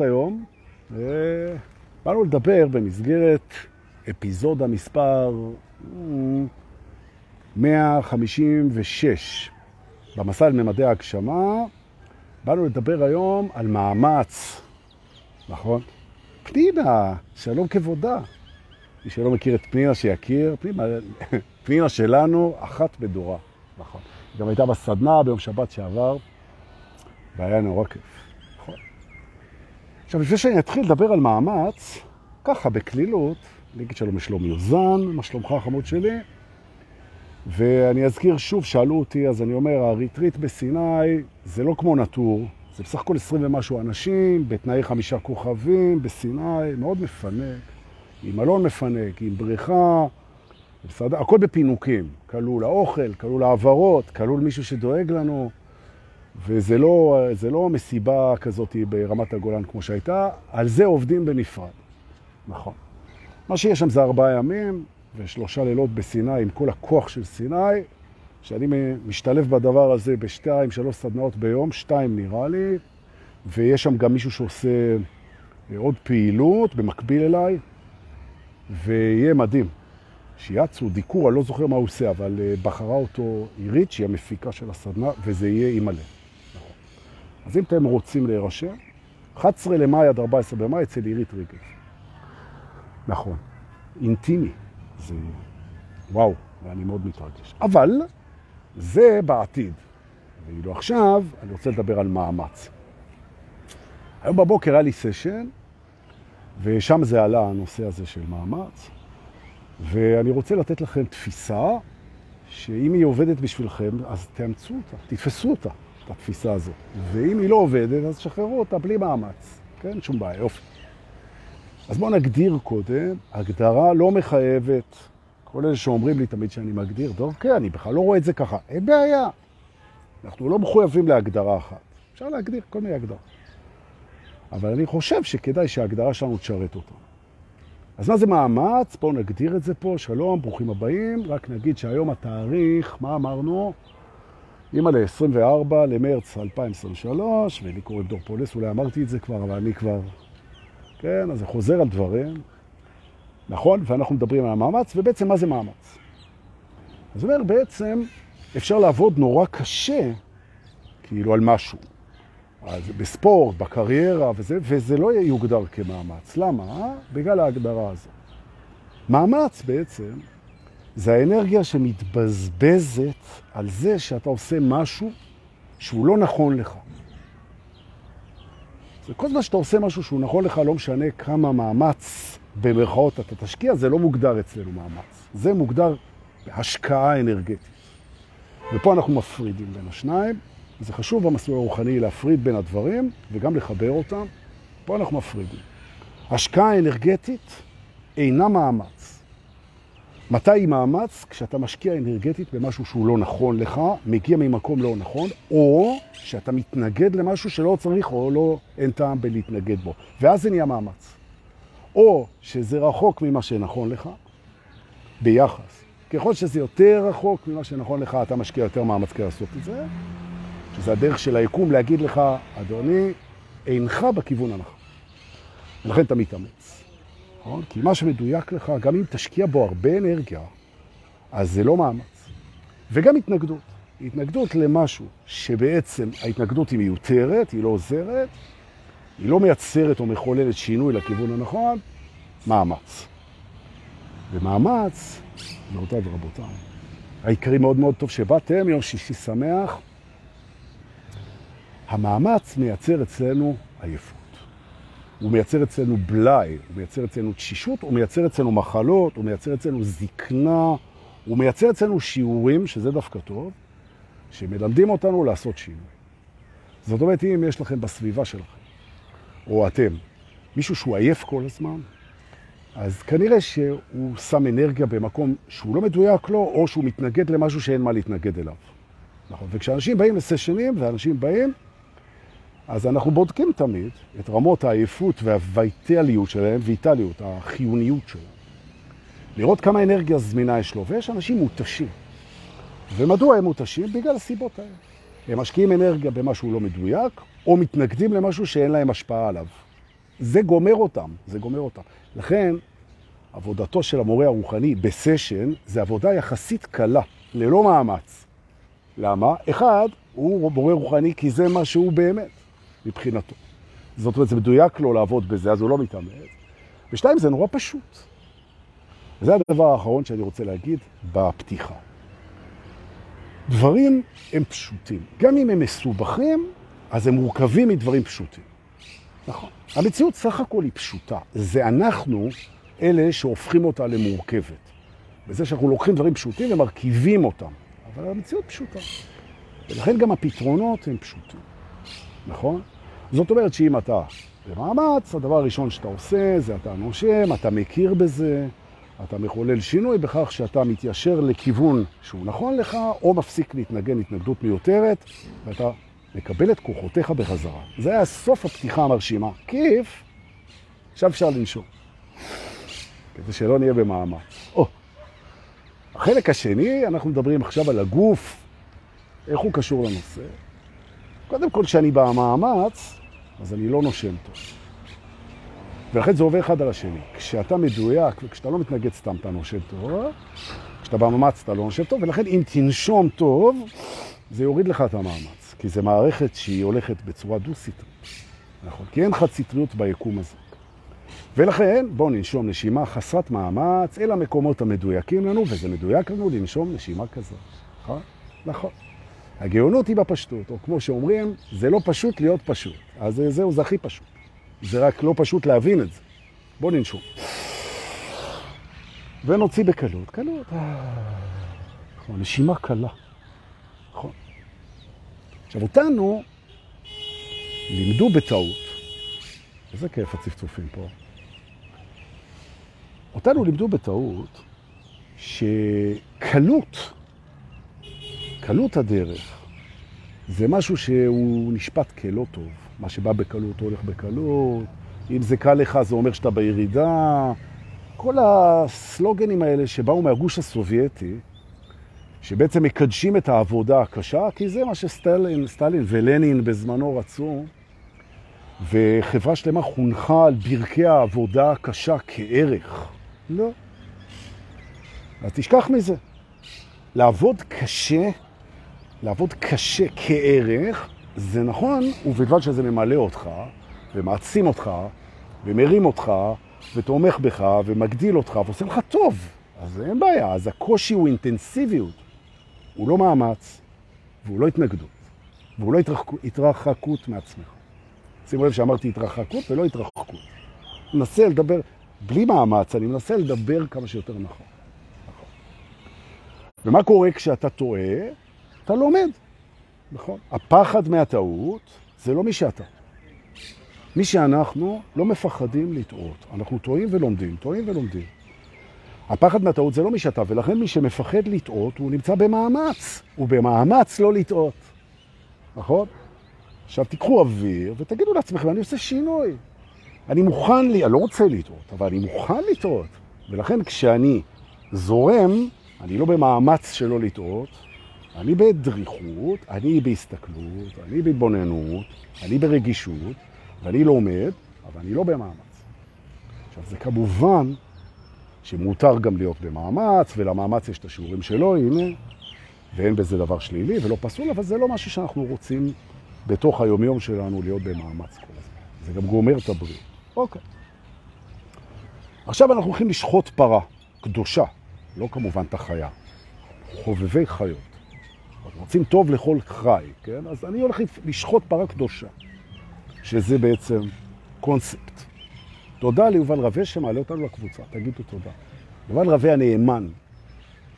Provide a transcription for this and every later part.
היום באנו לדבר במסגרת אפיזודה מספר 156 במסע לממדי ההגשמה. באנו לדבר היום על מאמץ, נכון? פנינה, שלום כבודה. מי שלא מכיר את פנינה שיכיר, פנינה, פנינה שלנו, אחת בדורה, נכון. גם הייתה בסדנה ביום שבת שעבר, והיה נורא כיף. עכשיו, לפני שאני אתחיל לדבר על מאמץ, ככה, בכלילות, אני אגיד שלום לשלומי יוזן, מה שלומך החמוד שלי? ואני אזכיר שוב, שאלו אותי, אז אני אומר, הריטריט בסיני זה לא כמו נטור, זה בסך הכל 20 ומשהו אנשים, בתנאי חמישה כוכבים, בסיני, מאוד מפנק, עם מלון מפנק, עם בריכה, בסדר, הכל בפינוקים, כלול האוכל, כלול העברות, כלול מישהו שדואג לנו. וזה לא, לא מסיבה כזאת ברמת הגולן כמו שהייתה, על זה עובדים בנפרד. נכון. מה שיש שם זה ארבעה ימים ושלושה לילות בסיני עם כל הכוח של סיני, שאני משתלב בדבר הזה בשתיים, שלוש סדנאות ביום, שתיים נראה לי, ויש שם גם מישהו שעושה עוד פעילות במקביל אליי, ויהיה מדהים. שיאצו, דיקור, אני לא זוכר מה הוא עושה, אבל בחרה אותו עירית, שהיא המפיקה של הסדנה, וזה יהיה אימאלה. אז אם אתם רוצים להירשם, 11 למאי עד 14 במאי אצל עירית רגב. נכון, אינטימי, זה וואו, ואני מאוד מתרגש. אבל זה בעתיד. ואילו עכשיו אני רוצה לדבר על מאמץ. היום בבוקר היה לי סשן, ושם זה עלה הנושא הזה של מאמץ, ואני רוצה לתת לכם תפיסה, שאם היא עובדת בשבילכם, אז תאמצו אותה, תתפסו אותה. את התפיסה הזאת. ואם היא לא עובדת, אז שחררו אותה בלי מאמץ. כן? שום בעיה, יופי. אז בואו נגדיר קודם, הגדרה לא מחייבת. כל אלה שאומרים לי תמיד שאני מגדיר, טוב, כן, אני בכלל לא רואה את זה ככה. אין בעיה. אנחנו לא מחויבים להגדרה אחת. אפשר להגדיר כל מיני הגדרה. אבל אני חושב שכדאי שההגדרה שלנו תשרת אותה. אז מה זה מאמץ? בואו נגדיר את זה פה. שלום, ברוכים הבאים. רק נגיד שהיום התאריך, מה אמרנו? אימא ל-24 למרץ 2023, ולי קוראים דור פולס, אולי אמרתי את זה כבר, אבל אני כבר... כן, אז זה חוזר על דברים. נכון? ואנחנו מדברים על המאמץ, ובעצם מה זה מאמץ? אז אומר, בעצם אפשר לעבוד נורא קשה, כאילו על משהו. אז בספורט, בקריירה וזה, וזה לא יוגדר כמאמץ. למה? בגלל ההגדרה הזאת. מאמץ בעצם זה האנרגיה שמתבזבזת על זה שאתה עושה משהו שהוא לא נכון לך. זה כל זמן שאתה עושה משהו שהוא נכון לך, לא משנה כמה מאמץ במרכאות אתה תשקיע, זה לא מוגדר אצלנו מאמץ. זה מוגדר בהשקעה אנרגטית. ופה אנחנו מפרידים בין השניים. זה חשוב במסלול הרוחני להפריד בין הדברים וגם לחבר אותם. פה אנחנו מפרידים. השקעה אנרגטית אינה מאמץ. מתי מאמץ? כשאתה משקיע אנרגטית במשהו שהוא לא נכון לך, מגיע ממקום לא נכון, או שאתה מתנגד למשהו שלא צריך או לא, אין טעם בלהתנגד בו. ואז זה נהיה מאמץ. או שזה רחוק ממה שנכון לך, ביחס. ככל שזה יותר רחוק ממה שנכון לך, אתה משקיע יותר מאמץ כדי לעשות את זה, שזה הדרך של היקום להגיד לך, אדוני, אינך בכיוון הנכון. ולכן אתה מתאמץ. נכון? כי מה שמדויק לך, גם אם תשקיע בו הרבה אנרגיה, אז זה לא מאמץ. וגם התנגדות. התנגדות למשהו שבעצם ההתנגדות היא מיותרת, היא לא עוזרת, היא לא מייצרת או מחוללת שינוי לכיוון הנכון, מאמץ. ומאמץ, גבירותיי ורבותיי, העיקרי מאוד מאוד טוב שבאתם, יום שישי שמח, המאמץ מייצר אצלנו עייפות. הוא מייצר אצלנו בלאי, הוא מייצר אצלנו תשישות, הוא מייצר אצלנו מחלות, הוא מייצר אצלנו זקנה, הוא מייצר אצלנו שיעורים, שזה דווקא טוב, שמלמדים אותנו לעשות שינוי. זאת אומרת, אם יש לכם בסביבה שלכם, או אתם, מישהו שהוא עייף כל הזמן, אז כנראה שהוא שם אנרגיה במקום שהוא לא מדויק לו, או שהוא מתנגד למשהו שאין מה להתנגד אליו. נכון. וכשאנשים באים לסשנים, ואנשים באים, אז אנחנו בודקים תמיד את רמות העייפות והוויטליות שלהם, ויטליות, החיוניות שלהם. לראות כמה אנרגיה זמינה יש לו, ויש אנשים מותשים. ומדוע הם מותשים? בגלל הסיבות האלה. הם משקיעים אנרגיה במשהו לא מדויק, או מתנגדים למשהו שאין להם השפעה עליו. זה גומר אותם, זה גומר אותם. לכן, עבודתו של המורה הרוחני בסשן זה עבודה יחסית קלה, ללא מאמץ. למה? אחד, הוא מורה רוחני כי זה מה שהוא באמת, מבחינתו. זאת אומרת, זה מדויק לו לעבוד בזה, אז הוא לא מתאמץ. ושתיים, זה נורא פשוט. וזה הדבר האחרון שאני רוצה להגיד בפתיחה. דברים הם פשוטים. גם אם הם מסובכים, אז הם מורכבים מדברים פשוטים. נכון. המציאות סך הכל היא פשוטה. זה אנחנו אלה שהופכים אותה למורכבת. בזה שאנחנו לוקחים דברים פשוטים ומרכיבים אותם. אבל המציאות פשוטה. ולכן גם הפתרונות הם פשוטים. נכון? זאת אומרת שאם אתה במאמץ, הדבר הראשון שאתה עושה זה אתה נושם, אתה מכיר בזה, אתה מחולל שינוי בכך שאתה מתיישר לכיוון שהוא נכון לך, או מפסיק להתנגן התנגדות מיותרת, ואתה מקבל את כוחותיך בחזרה. זה היה סוף הפתיחה המרשימה. כיף, עכשיו אפשר לנשום. כדי שלא נהיה במאמץ. או, החלק השני, אנחנו מדברים עכשיו על הגוף, איך הוא קשור לנושא. קודם כל, כשאני במאמץ, אז אני לא נושם טוב. ולכן זה עובר אחד על השני. כשאתה מדויק וכשאתה לא מתנגד סתם, אתה נושם טוב, כשאתה במאמץ אתה לא נושם טוב, ולכן אם תנשום טוב, זה יוריד לך את המאמץ. כי זו מערכת שהיא הולכת בצורה דו-סטרית. נכון? כי אין חד-סטריות ביקום הזה. ולכן בואו ננשום נשימה חסרת מאמץ אל המקומות המדויקים לנו, וזה מדויק לנו לנשום נשימה כזאת. נכון? נכון. הגאונות היא בפשטות, או כמו שאומרים, זה לא פשוט להיות פשוט. אז זהו, זה הכי פשוט. זה רק לא פשוט להבין את זה. בואו ננשום. ונוציא בקלות. קלות. נכון, נשימה קלה. נכון. עכשיו, אותנו לימדו בטעות, איזה כיף הצפצופים פה. אותנו לימדו בטעות שקלות, קלות הדרך, זה משהו שהוא נשפט כלא טוב. מה שבא בקלות הולך בקלות, אם זה קל לך זה אומר שאתה בירידה. כל הסלוגנים האלה שבאו מהגוש הסובייטי, שבעצם מקדשים את העבודה הקשה, כי זה מה שסטלין סטלין ולנין בזמנו רצו, וחברה שלמה חונכה על ברכי העבודה הקשה כערך. לא. אז תשכח מזה. לעבוד קשה, לעבוד קשה כערך, זה נכון, ובלבד שזה ממלא אותך, ומעצים אותך, ומרים אותך, ותומך בך, ומגדיל אותך, ועושה לך טוב. אז אין בעיה. אז הקושי הוא אינטנסיביות. הוא לא מאמץ, והוא לא התנגדות, והוא לא התרחקות מעצמך. שימו לב שאמרתי התרחקות ולא התרחקות. מנסה לדבר, בלי מאמץ, אני מנסה לדבר כמה שיותר נכון. נכון. ומה קורה כשאתה טועה? אתה לומד. נכון. הפחד מהטעות זה לא מי שאתה. מי שאנחנו לא מפחדים לטעות. אנחנו טועים ולומדים, טועים ולומדים. הפחד מהטעות זה לא מי שאתה, ולכן מי שמפחד לטעות, הוא נמצא במאמץ. הוא במאמץ לא לטעות. נכון? עכשיו תיקחו אוויר ותגידו לעצמכם, אני עושה שינוי. אני מוכן אני לא רוצה לטעות, אבל אני מוכן לטעות. ולכן כשאני זורם, אני לא במאמץ שלא לטעות, אני בדריכות, אני בהסתכלות, אני בהתבוננות, אני ברגישות, ואני לומד, אבל אני לא במאמץ. עכשיו, זה כמובן שמותר גם להיות במאמץ, ולמאמץ יש את השיעורים שלו, הנה, ואין בזה דבר שלילי ולא פסול, אבל זה לא משהו שאנחנו רוצים בתוך היומיום שלנו להיות במאמץ כל הזמן. זה גם גומר את הבריאות. אוקיי. עכשיו אנחנו הולכים לשחוט פרה קדושה, לא כמובן את החיה, חובבי חיות. רוצים טוב לכל חי, כן? אז אני הולך לשחוט פרה קדושה, שזה בעצם קונספט. תודה ליובל רווה שמעלה אותנו לקבוצה, תגידו תודה. יובל רווה הנאמן,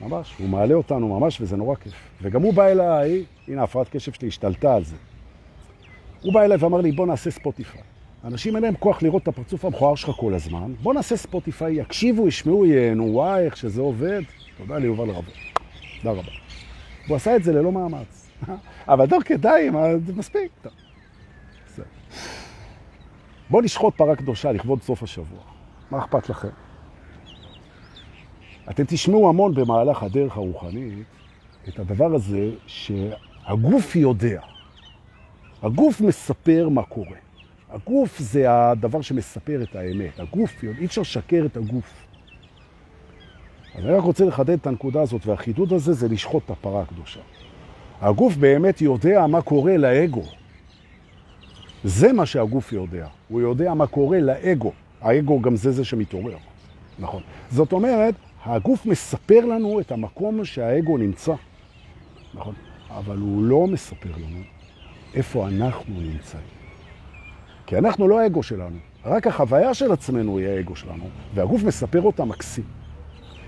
ממש, הוא מעלה אותנו ממש וזה נורא כיף. וגם הוא בא אליי, הנה הפרעת קשב שלי השתלטה על זה. הוא בא אליי ואמר לי, בוא נעשה ספוטיפיי. אנשים אין להם כוח לראות את הפרצוף המכוער שלך כל הזמן. בוא נעשה ספוטיפיי, יקשיבו, ישמעו, ייהנו, וואי, איך שזה עובד. תודה ליובל רווה. תודה רבה. והוא עשה את זה ללא מאמץ. אבל דור כדאי, זה מספיק. בואו נשחוט פרה קדושה לכבוד סוף השבוע. מה אכפת לכם? אתם תשמעו המון במהלך הדרך הרוחנית את הדבר הזה שהגוף יודע. הגוף מספר מה קורה. הגוף זה הדבר שמספר את האמת. הגוף, אי אפשר לשקר את הגוף. אני רק רוצה לחדד את הנקודה הזאת, והחידוד הזה זה לשחוט את הפרה הקדושה. הגוף באמת יודע מה קורה לאגו. זה מה שהגוף יודע. הוא יודע מה קורה לאגו. האגו גם זה זה שמתעורר. נכון. זאת אומרת, הגוף מספר לנו את המקום שהאגו נמצא. נכון. אבל הוא לא מספר לנו איפה אנחנו נמצאים. כי אנחנו לא האגו שלנו. רק החוויה של עצמנו היא האגו שלנו, והגוף מספר אותה מקסים.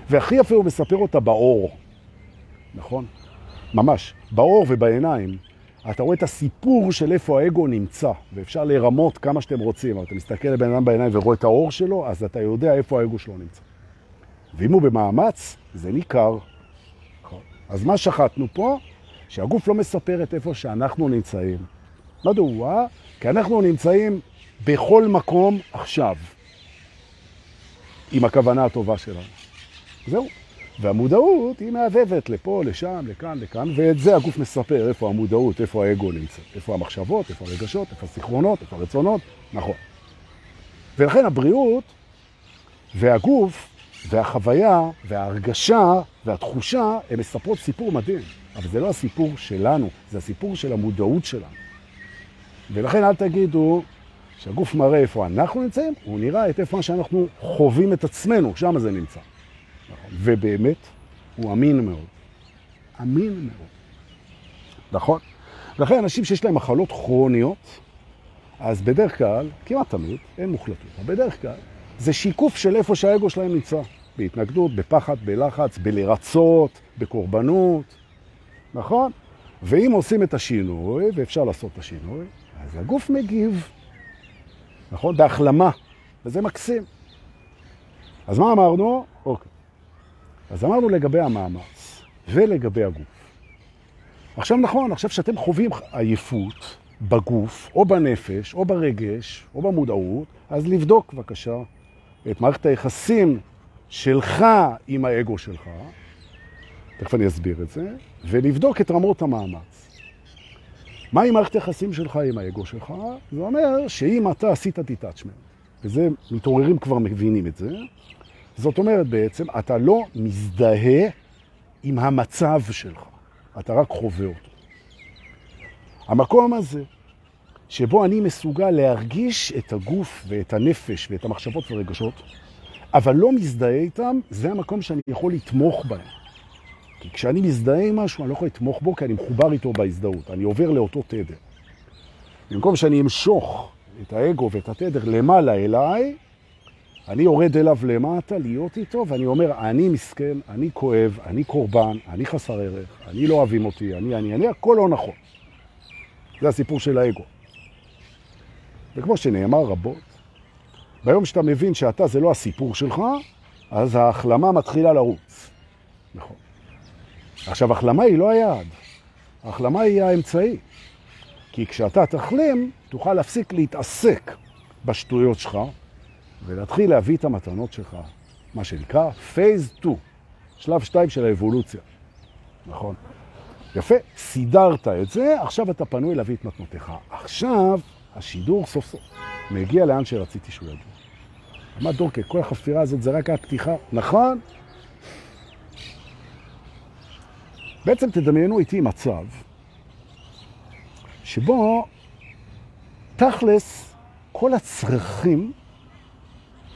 והכי יפה הוא מספר אותה באור. נכון? ממש. באור ובעיניים. אתה רואה את הסיפור של איפה האגו נמצא, ואפשר לרמות כמה שאתם רוצים, אבל אתה מסתכל לבן אדם בעיניים ורואה את האור שלו, אז אתה יודע איפה האגו שלו נמצא. ואם הוא במאמץ, זה ניכר. אז מה שחטנו פה? שהגוף לא מספר את איפה שאנחנו נמצאים. מדוע? כי אנחנו נמצאים בכל מקום עכשיו, עם הכוונה הטובה שלנו. זהו. והמודעות היא מעבבת לפה, לשם, לכאן, לכאן, ואת זה הגוף מספר, איפה המודעות, איפה האגו נמצא, איפה המחשבות, איפה הרגשות, איפה הזיכרונות, איפה הרצונות, נכון. ולכן הבריאות והגוף והחוויה וההרגשה והתחושה, הן מספרות סיפור מדהים, אבל זה לא הסיפור שלנו, זה הסיפור של המודעות שלנו. ולכן אל תגידו שהגוף מראה איפה אנחנו נמצאים, הוא נראה את איפה שאנחנו חווים את עצמנו, שם זה נמצא. ובאמת, הוא אמין מאוד. אמין מאוד. נכון? לכן אנשים שיש להם מחלות כרוניות, אז בדרך כלל, כמעט תמיד, אין מוחלטות, אבל בדרך כלל, זה שיקוף של איפה שהאגו שלהם נמצא. בהתנגדות, בפחד, בלחץ, בלרצות, בקורבנות, נכון? ואם עושים את השינוי, ואפשר לעשות את השינוי, אז הגוף מגיב, נכון? בהחלמה, וזה מקסים. אז מה אמרנו? אוקיי. אז אמרנו לגבי המאמץ ולגבי הגוף. עכשיו נכון, עכשיו שאתם חווים עייפות בגוף, או בנפש, או ברגש, או במודעות, אז לבדוק בבקשה את מערכת היחסים שלך עם האגו שלך, תכף אני אסביר את זה, ולבדוק את רמות המאמץ. מה עם מערכת היחסים שלך עם האגו שלך? זה אומר שאם אתה עשית דיטאצ'מנט, וזה, מתעוררים כבר מבינים את זה, זאת אומרת בעצם, אתה לא מזדהה עם המצב שלך, אתה רק חווה אותו. המקום הזה, שבו אני מסוגל להרגיש את הגוף ואת הנפש ואת המחשבות והרגשות, אבל לא מזדהה איתם, זה המקום שאני יכול לתמוך בהם. כי כשאני מזדהה עם משהו, אני לא יכול לתמוך בו, כי אני מחובר איתו בהזדהות. אני עובר לאותו תדר. במקום שאני אמשוך את האגו ואת התדר למעלה אליי, אני יורד אליו למטה להיות איתו, ואני אומר, אני מסכן, אני כואב, אני קורבן, אני חסר ערך, אני לא אוהבים אותי, אני, אני, אני, הכל לא נכון. זה הסיפור של האגו. וכמו שנאמר רבות, ביום שאתה מבין שאתה זה לא הסיפור שלך, אז ההחלמה מתחילה לרוץ. נכון. עכשיו, החלמה היא לא היעד, ההחלמה היא האמצעי. כי כשאתה תחלים, תוכל להפסיק להתעסק בשטויות שלך, ולהתחיל להביא את המתנות שלך, מה שנקרא פייז 2, שלב 2 של האבולוציה. נכון? יפה, סידרת את זה, עכשיו אתה פנוי להביא את מתנותיך. עכשיו השידור סוף סוף מגיע לאן שרציתי שהוא יגיע. אמר דורקה, כל החפירה הזאת זה רק הפתיחה, נכון? בעצם תדמיינו איתי מצב שבו תכלס כל הצרכים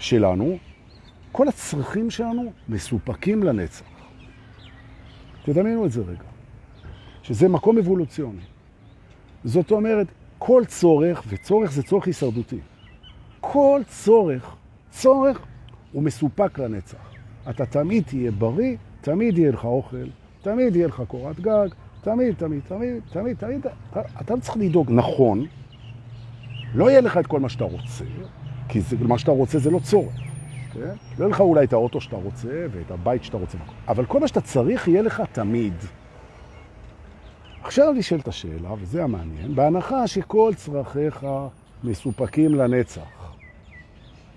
שלנו, כל הצרכים שלנו מסופקים לנצח. תדמיינו את זה רגע, שזה מקום אבולוציוני. זאת אומרת, כל צורך, וצורך זה צורך הישרדותי, כל צורך, צורך הוא מסופק לנצח. אתה תמיד תהיה בריא, תמיד יהיה לך אוכל, תמיד יהיה לך קורת גג, תמיד, תמיד, תמיד, תמיד, תמיד, אתה, אתה צריך לדאוג, נכון, לא יהיה לך את כל מה שאתה רוצה, כי זה, מה שאתה רוצה זה לא צורך. כן? לא יהיה לך אולי את האוטו שאתה רוצה ואת הבית שאתה רוצה, אבל כל מה שאתה צריך יהיה לך תמיד. עכשיו נשאלת השאלה, וזה המעניין, בהנחה שכל צרכיך מסופקים לנצח,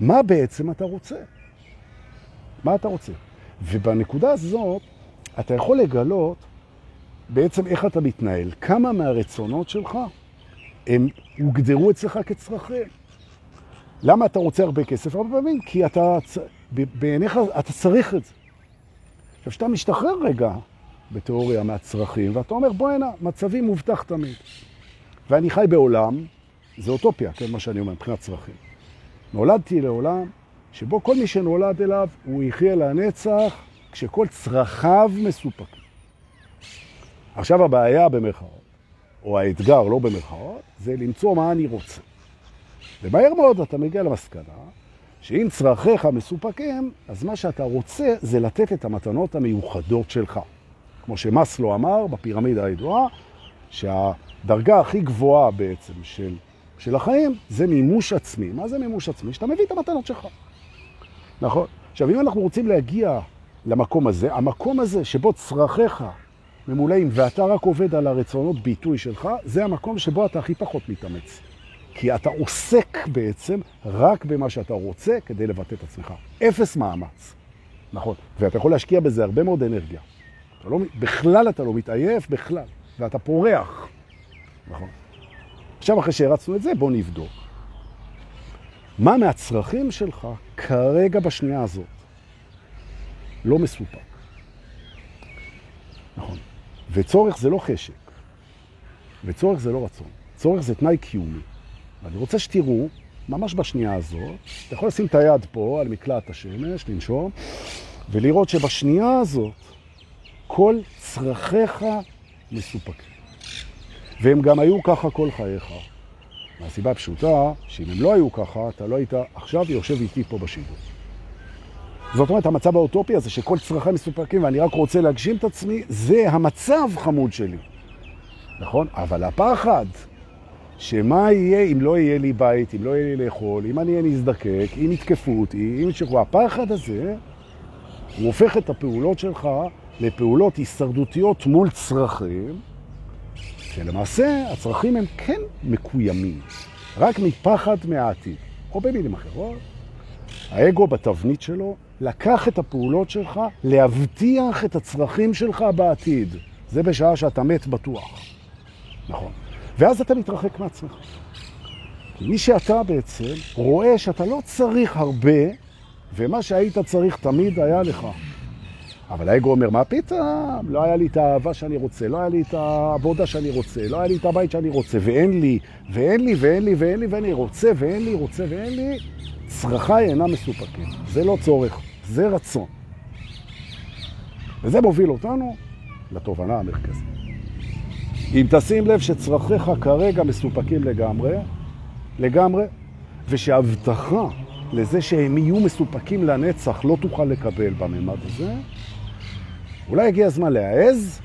מה בעצם אתה רוצה? מה אתה רוצה? ובנקודה הזאת אתה יכול לגלות בעצם איך אתה מתנהל, כמה מהרצונות שלך הם הוגדרו אצלך כצרכים. למה אתה רוצה הרבה כסף? הרבה פעמים, כי אתה, בעיניך אתה צריך את זה. עכשיו, כשאתה משתחרר רגע בתיאוריה מהצרכים, ואתה אומר, בוא הנה, מצבי מובטח תמיד. ואני חי בעולם, זה אוטופיה, כן, מה שאני אומר, מבחינת צרכים. נולדתי לעולם שבו כל מי שנולד אליו, הוא יחיה לנצח כשכל צרכיו מסופקים. עכשיו הבעיה במרכאות, או האתגר, לא במרכאות, זה למצוא מה אני רוצה. ומהר מאוד אתה מגיע למסקנה שאם צרכיך מסופקים, אז מה שאתה רוצה זה לתת את המתנות המיוחדות שלך. כמו שמסלו אמר בפירמידה הידועה, שהדרגה הכי גבוהה בעצם של, של החיים זה מימוש עצמי. מה זה מימוש עצמי? שאתה מביא את המתנות שלך. נכון? עכשיו, אם אנחנו רוצים להגיע למקום הזה, המקום הזה שבו צרכיך ממולאים ואתה רק עובד על הרצונות ביטוי שלך, זה המקום שבו אתה הכי פחות מתאמץ. כי אתה עוסק בעצם רק במה שאתה רוצה כדי לבטא את עצמך. אפס מאמץ. נכון. ואתה יכול להשקיע בזה הרבה מאוד אנרגיה. אתה לא, בכלל אתה לא מתעייף, בכלל. ואתה פורח. נכון. עכשיו, אחרי שהרצנו את זה, בוא נבדוק. מה מהצרכים שלך כרגע בשנייה הזאת לא מסופק? נכון. וצורך זה לא חשק. וצורך זה לא רצון. צורך זה תנאי קיומי. ואני רוצה שתראו, ממש בשנייה הזאת, אתה יכול לשים את היד פה על מקלעת השמש, לנשום, ולראות שבשנייה הזאת כל צרכיך מסופקים. והם גם היו ככה כל חייך. מהסיבה הפשוטה, שאם הם לא היו ככה, אתה לא היית עכשיו יושב איתי פה בשידור. זאת אומרת, המצב האוטופי הזה שכל צרכי מסופקים ואני רק רוצה להגשים את עצמי, זה המצב חמוד שלי. נכון? אבל הפחד שמה יהיה אם לא יהיה לי בית, אם לא יהיה לי לאכול, אם אני נזדקק, אם יתקפו אותי, אם ישכחו. הפחד הזה, הוא הופך את הפעולות שלך לפעולות הישרדותיות מול צרכים, שלמעשה הצרכים הם כן מקוימים, רק מפחד מהעתיד. או במילים אחרות, האגו בתבנית שלו לקח את הפעולות שלך להבטיח את הצרכים שלך בעתיד. זה בשעה שאתה מת בטוח. נכון. ואז אתה מתרחק מעצמך. כי מי שאתה בעצם רואה שאתה לא צריך הרבה, ומה שהיית צריך תמיד היה לך. אבל האגו אומר, מה פתאום? לא היה לי את האהבה שאני רוצה, לא היה לי את העבודה שאני רוצה, לא היה לי את הבית שאני רוצה, ואין לי, ואין לי, ואין לי, ואין לי, ואני רוצה, ואין לי, רוצה, ואין לי. צרכיי אינם מסופקים. זה לא צורך, זה רצון. וזה מוביל אותנו לתובנה המרכזית. אם תשים לב שצרכיך כרגע מסופקים לגמרי, לגמרי, ושהבטחה לזה שהם יהיו מסופקים לנצח לא תוכל לקבל בממד הזה, אולי הגיע הזמן להעז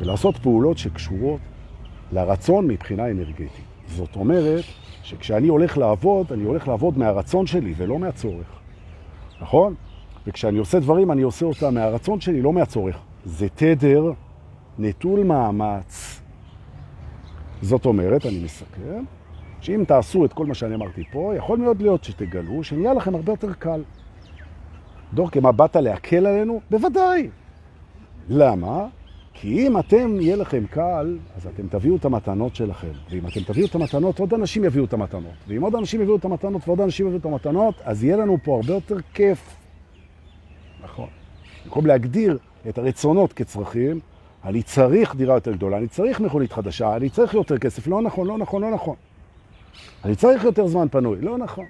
ולעשות פעולות שקשורות לרצון מבחינה אנרגטית. זאת אומרת שכשאני הולך לעבוד, אני הולך לעבוד מהרצון שלי ולא מהצורך. נכון? וכשאני עושה דברים, אני עושה אותם מהרצון שלי, לא מהצורך. זה תדר נטול מאמץ. זאת אומרת, אני מסכם, שאם תעשו את כל מה שאני אמרתי פה, יכול מאוד להיות שתגלו שנהיה לכם הרבה יותר קל. דורקה, מה, באת להקל עלינו? בוודאי. למה? כי אם אתם, יהיה לכם קל, אז אתם תביאו את המתנות שלכם. ואם אתם תביאו את המתנות, עוד אנשים יביאו את המתנות. ואם עוד אנשים יביאו את המתנות ועוד אנשים יביאו את המתנות, אז יהיה לנו פה הרבה יותר כיף. נכון. במקום להגדיר את הרצונות כצרכים, אני צריך דירה יותר גדולה, אני צריך מכונית חדשה, אני צריך יותר כסף. לא נכון, לא נכון, לא נכון. אני צריך יותר זמן פנוי. לא נכון.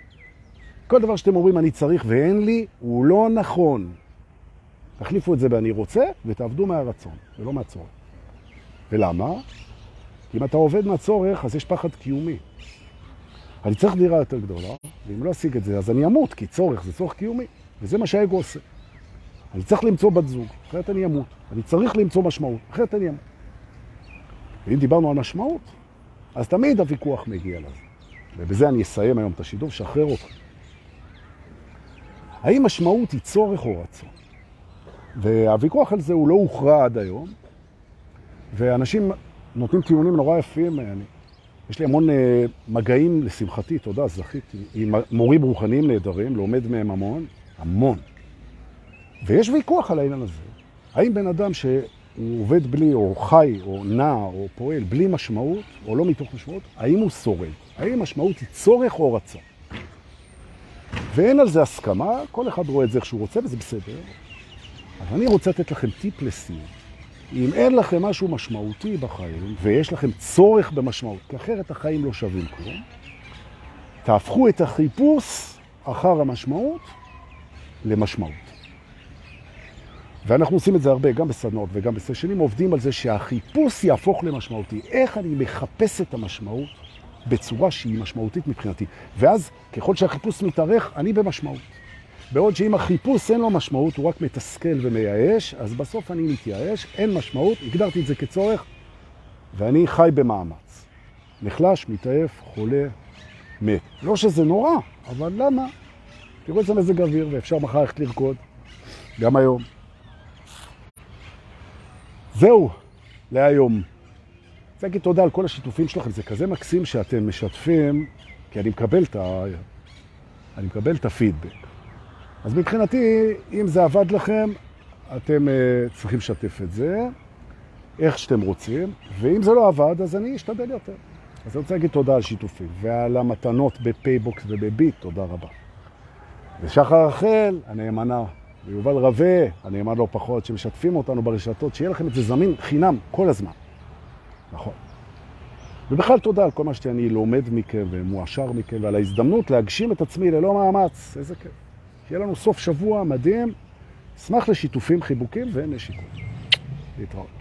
כל דבר שאתם אומרים אני צריך ואין לי, הוא לא נכון. תחליפו את זה ב"אני רוצה" ותעבדו מהרצון, ולא מהצורך. ולמה? כי אם אתה עובד מהצורך, אז יש פחד קיומי. אני צריך דירה יותר גדולה, ואם לא אשיג את זה, אז אני אמות, כי צורך זה צורך קיומי. וזה מה שהאגו עושה. אני צריך למצוא בת זוג, אחרת אני אמות. אני צריך למצוא משמעות, אחרת אני אמות. ואם דיברנו על משמעות, אז תמיד הוויכוח מגיע לזה. ובזה אני אסיים היום את השידור, שחרר אותך. האם משמעות היא צורך או רצון? והוויכוח על זה הוא לא הוכרע עד היום, ואנשים נותנים טיעונים נורא יפים. אני, יש לי המון uh, מגעים, לשמחתי, תודה, זכיתי, עם מורים רוחניים נהדרים, לומד מהם המון, המון. ויש ויכוח על העניין הזה. האם בן אדם הוא עובד בלי, או חי, או נע, או פועל בלי משמעות, או לא מתוך משמעות, האם הוא שורד? האם משמעות היא צורך או רצון? ואין על זה הסכמה, כל אחד רואה את זה איך שהוא רוצה, וזה בסדר. אז אני רוצה לתת לכם טיפ לסיום. אם אין לכם משהו משמעותי בחיים, ויש לכם צורך במשמעות, כי אחרת החיים לא שווים כלום, תהפכו את החיפוש אחר המשמעות למשמעות. ואנחנו עושים את זה הרבה, גם בסדנות וגם בסשנים, עובדים על זה שהחיפוש יהפוך למשמעותי. איך אני מחפש את המשמעות בצורה שהיא משמעותית מבחינתי. ואז, ככל שהחיפוש מתארך, אני במשמעות. בעוד שאם החיפוש אין לו משמעות, הוא רק מתסכל ומייאש, אז בסוף אני מתייאש, אין משמעות, הגדרתי את זה כצורך, ואני חי במאמץ. נחלש, מתעייף, חולה, מת. לא שזה נורא, אבל למה? תראו איזה מזג אוויר, ואפשר מחר ללכת לרקוד, גם היום. זהו, להיום. רוצה להגיד תודה על כל השיתופים שלכם, זה כזה מקסים שאתם משתפים, כי אני מקבל את, ה... אני מקבל את הפידבק. אז מבחינתי, אם זה עבד לכם, אתם uh, צריכים לשתף את זה, איך שאתם רוצים, ואם זה לא עבד, אז אני אשתדל יותר. אז אני רוצה להגיד תודה על שיתופים, ועל המתנות בפייבוקס ובביט, תודה רבה. ושחר רחל, הנאמנה, ויובל רווה, הנאמן לא פחות, שמשתפים אותנו ברשתות, שיהיה לכם את זה זמין חינם כל הזמן. נכון. ובכלל תודה על כל מה שאני לומד מכם ומועשר מכם, ועל ההזדמנות להגשים את עצמי ללא מאמץ. איזה כיף. שיהיה לנו סוף שבוע מדהים. אשמח לשיתופים, חיבוקים ונשיקות. להתראות.